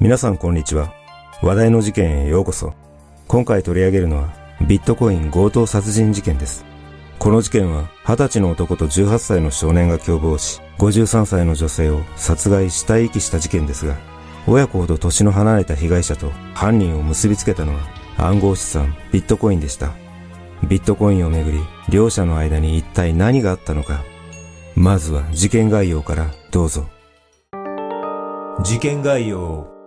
皆さんこんにちは。話題の事件へようこそ。今回取り上げるのは、ビットコイン強盗殺人事件です。この事件は、20歳の男と18歳の少年が共謀し、53歳の女性を殺害死体遺棄した事件ですが、親子ほど年の離れた被害者と犯人を結びつけたのは、暗号資産ビットコインでした。ビットコインをめぐり、両者の間に一体何があったのか。まずは事件概要からどうぞ。事件概要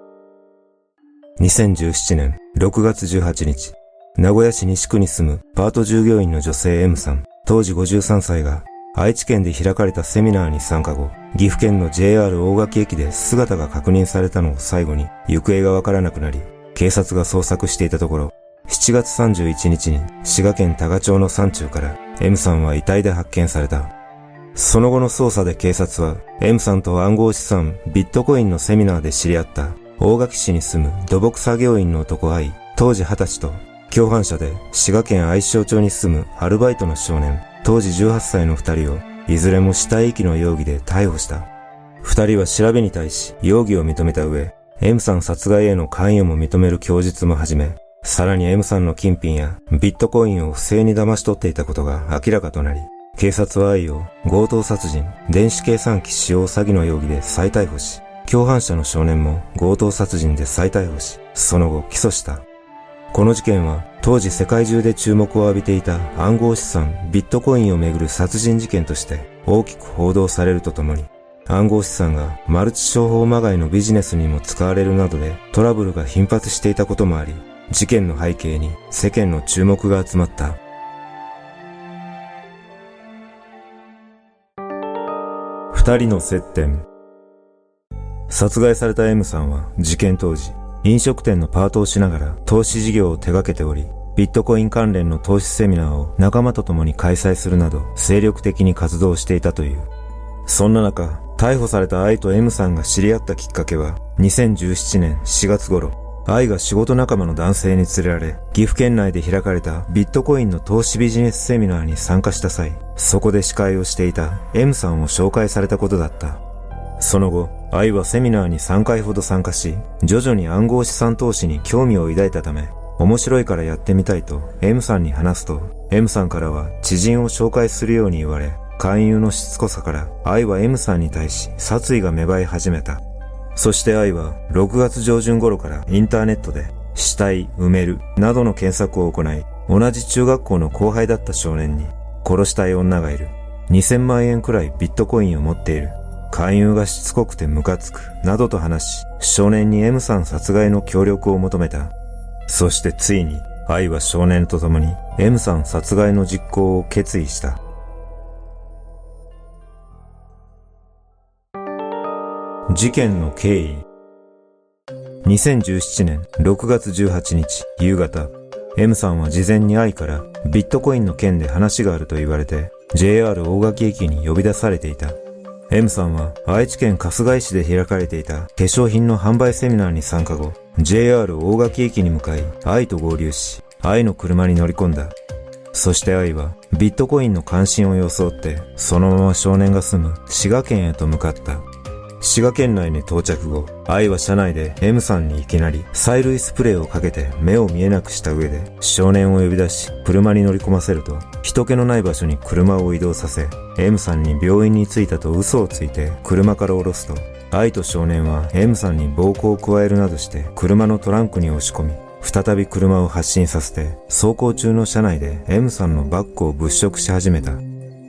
2017年6月18日、名古屋市西区に住むパート従業員の女性 M さん、当時53歳が愛知県で開かれたセミナーに参加後、岐阜県の JR 大垣駅で姿が確認されたのを最後に行方がわからなくなり、警察が捜索していたところ、7月31日に滋賀県多賀町の山中から M さんは遺体で発見された。その後の捜査で警察は M さんと暗号資産ビットコインのセミナーで知り合った大垣市に住む土木作業員の男愛、当時20歳と、共犯者で滋賀県愛称町に住むアルバイトの少年、当時18歳の二人を、いずれも死体遺棄の容疑で逮捕した。二人は調べに対し容疑を認めた上、M さん殺害への関与も認める供述も始め、さらに M さんの金品やビットコインを不正に騙し取っていたことが明らかとなり、警察は愛を強盗殺人、電子計算機使用詐欺の容疑で再逮捕し、共犯者の少年も強盗殺人で再逮捕し、その後起訴した。この事件は当時世界中で注目を浴びていた暗号資産ビットコインをめぐる殺人事件として大きく報道されるとともに、暗号資産がマルチ商法まがいのビジネスにも使われるなどでトラブルが頻発していたこともあり、事件の背景に世間の注目が集まった。二人の接点。殺害された M さんは事件当時、飲食店のパートをしながら投資事業を手掛けており、ビットコイン関連の投資セミナーを仲間と共に開催するなど精力的に活動していたという。そんな中、逮捕された愛と M さんが知り合ったきっかけは、2017年4月頃、愛が仕事仲間の男性に連れられ、岐阜県内で開かれたビットコインの投資ビジネスセミナーに参加した際、そこで司会をしていた M さんを紹介されたことだった。その後、愛はセミナーに3回ほど参加し、徐々に暗号資産投資に興味を抱いたため、面白いからやってみたいと M さんに話すと、M さんからは知人を紹介するように言われ、勧誘のしつこさから愛は M さんに対し殺意が芽生え始めた。そして愛は6月上旬頃からインターネットで死体埋めるなどの検索を行い、同じ中学校の後輩だった少年に殺したい女がいる。2000万円くらいビットコインを持っている。勧誘がしつこくてムカつく、などと話し、少年に M さん殺害の協力を求めた。そしてついに、愛は少年と共に M さん殺害の実行を決意した。事件の経緯2017年6月18日夕方、M さんは事前に愛からビットコインの件で話があると言われて JR 大垣駅に呼び出されていた。M さんは愛知県春日井市で開かれていた化粧品の販売セミナーに参加後、JR 大垣駅に向かい、愛と合流し、愛の車に乗り込んだ。そして愛はビットコインの関心を装って、そのまま少年が住む滋賀県へと向かった。滋賀県内に到着後、愛は車内で M さんにいきなり催涙スプレーをかけて目を見えなくした上で少年を呼び出し車に乗り込ませると人気のない場所に車を移動させ M さんに病院に着いたと嘘をついて車から降ろすと愛と少年は M さんに暴行を加えるなどして車のトランクに押し込み再び車を発進させて走行中の車内で M さんのバッグを物色し始めた。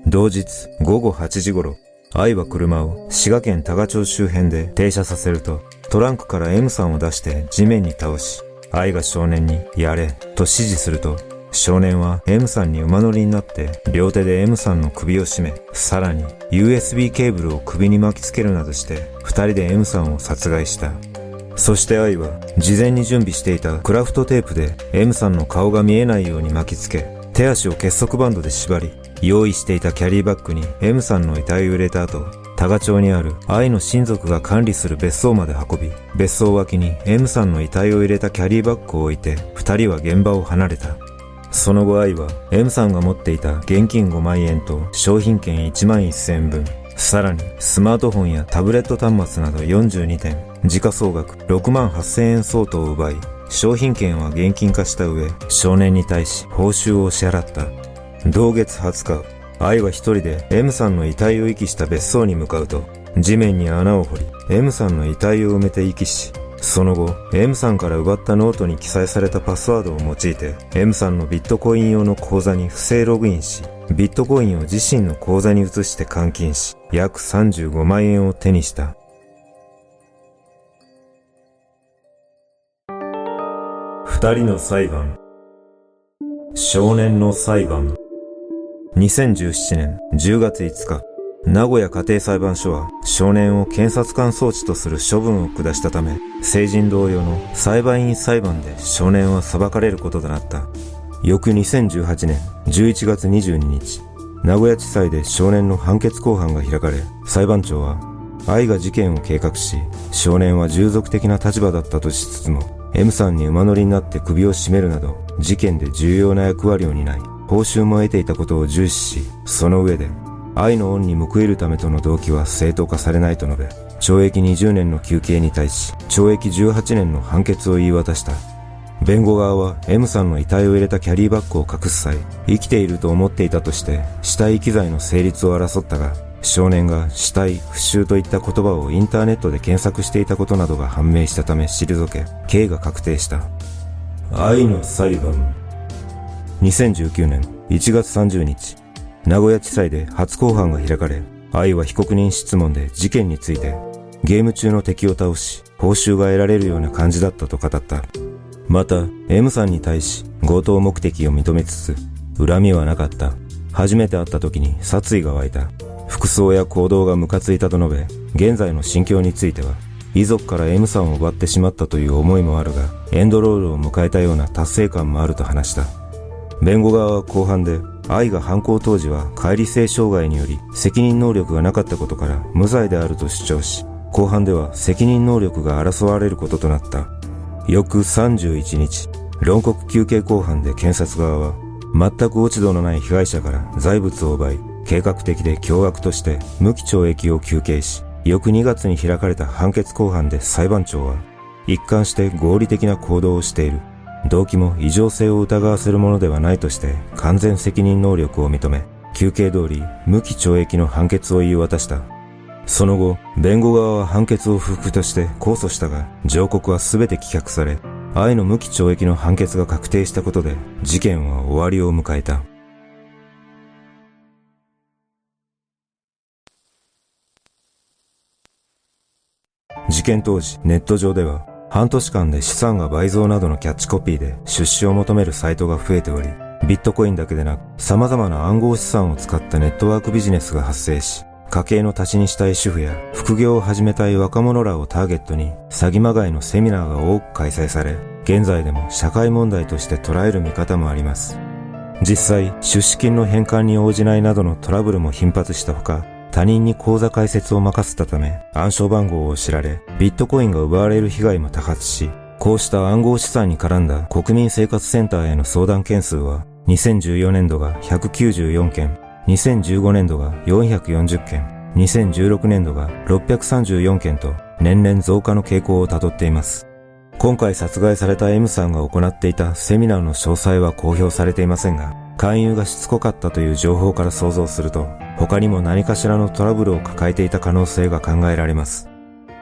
同日午後8時頃愛は車を滋賀県多賀町周辺で停車させると、トランクから M さんを出して地面に倒し、愛が少年にやれと指示すると、少年は M さんに馬乗りになって両手で M さんの首を絞め、さらに USB ケーブルを首に巻きつけるなどして二人で M さんを殺害した。そして愛は事前に準備していたクラフトテープで M さんの顔が見えないように巻きつけ、手足を結束バンドで縛り、用意していたキャリーバッグに M さんの遺体を入れた後、多賀町にある愛の親族が管理する別荘まで運び、別荘脇に M さんの遺体を入れたキャリーバッグを置いて、二人は現場を離れた。その後愛は M さんが持っていた現金5万円と商品券1万1000円分、さらに、スマートフォンやタブレット端末など42点、時価総額6万8000円相当を奪い、商品券は現金化した上、少年に対し報酬を支払った。同月20日、愛は一人で M さんの遺体を遺棄した別荘に向かうと、地面に穴を掘り、M さんの遺体を埋めて遺棄し、その後、M さんから奪ったノートに記載されたパスワードを用いて、M さんのビットコイン用の口座に不正ログインし、ビットコインを自身の口座に移して換金し、約35万円を手にした。二人の裁判。少年の裁判。2017年10月5日、名古屋家庭裁判所は少年を検察官装置とする処分を下したため、成人同様の裁判員裁判で少年は裁かれることとなった。翌2018年11月22日、名古屋地裁で少年の判決公判が開かれ、裁判長は、愛が事件を計画し、少年は従属的な立場だったとしつつも、M さんに馬乗りになって首を絞めるなど、事件で重要な役割を担い、報酬も得ていたことを重視し、その上で、愛の恩に報いるためとの動機は正当化されないと述べ、懲役20年の求刑に対し、懲役18年の判決を言い渡した。弁護側は M さんの遺体を入れたキャリーバッグを隠す際、生きていると思っていたとして、死体遺棄罪の成立を争ったが、少年が死体、不臭といった言葉をインターネットで検索していたことなどが判明したため退け、刑が確定した。愛の裁判。2019年1月30日、名古屋地裁で初公判が開かれ、愛は被告人質問で事件について、ゲーム中の敵を倒し、報酬が得られるような感じだったと語った。また、M さんに対し強盗目的を認めつつ、恨みはなかった。初めて会った時に殺意が湧いた。服装や行動がムカついたと述べ、現在の心境については、遺族から M さんを奪ってしまったという思いもあるが、エンドロールを迎えたような達成感もあると話した。弁護側は後半で、愛が犯行当時は乖離性障害により責任能力がなかったことから無罪であると主張し、後半では責任能力が争われることとなった。翌31日、論告休刑公判で検察側は、全く落ち度のない被害者から財物を奪い、計画的で凶悪として無期懲役を求刑し、翌2月に開かれた判決公判で裁判長は、一貫して合理的な行動をしている。動機も異常性を疑わせるものではないとして完全責任能力を認め、休刑通り無期懲役の判決を言い渡した。その後、弁護側は判決を不服として控訴したが、上告は全て棄却され、愛の無期懲役の判決が確定したことで、事件は終わりを迎えた。事件当時、ネット上では、半年間で資産が倍増などのキャッチコピーで出資を求めるサイトが増えており、ビットコインだけでなく様々な暗号資産を使ったネットワークビジネスが発生し、家計の足しにしたい主婦や副業を始めたい若者らをターゲットに詐欺まがいのセミナーが多く開催され、現在でも社会問題として捉える見方もあります。実際、出資金の返還に応じないなどのトラブルも頻発したほか、他人に口座開設を任せたため暗証番号を知られビットコインが奪われる被害も多発しこうした暗号資産に絡んだ国民生活センターへの相談件数は2014年度が194件2015年度が440件2016年度が634件と年々増加の傾向をたどっています。今回殺害された M さんが行っていたセミナーの詳細は公表されていませんが勧誘がしつこかったという情報から想像すると他にも何かしらのトラブルを抱えていた可能性が考えられます。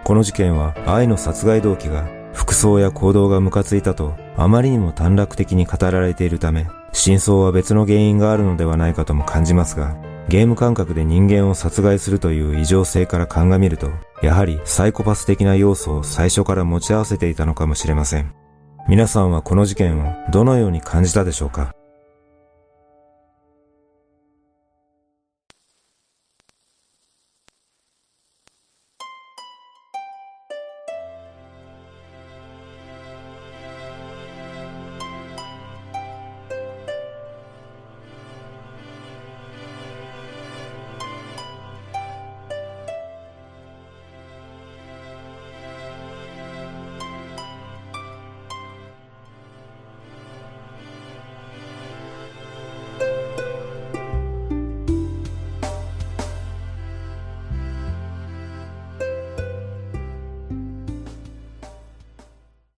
この事件は愛の殺害動機が服装や行動がムカついたとあまりにも短絡的に語られているため、真相は別の原因があるのではないかとも感じますが、ゲーム感覚で人間を殺害するという異常性から鑑みると、やはりサイコパス的な要素を最初から持ち合わせていたのかもしれません。皆さんはこの事件をどのように感じたでしょうか？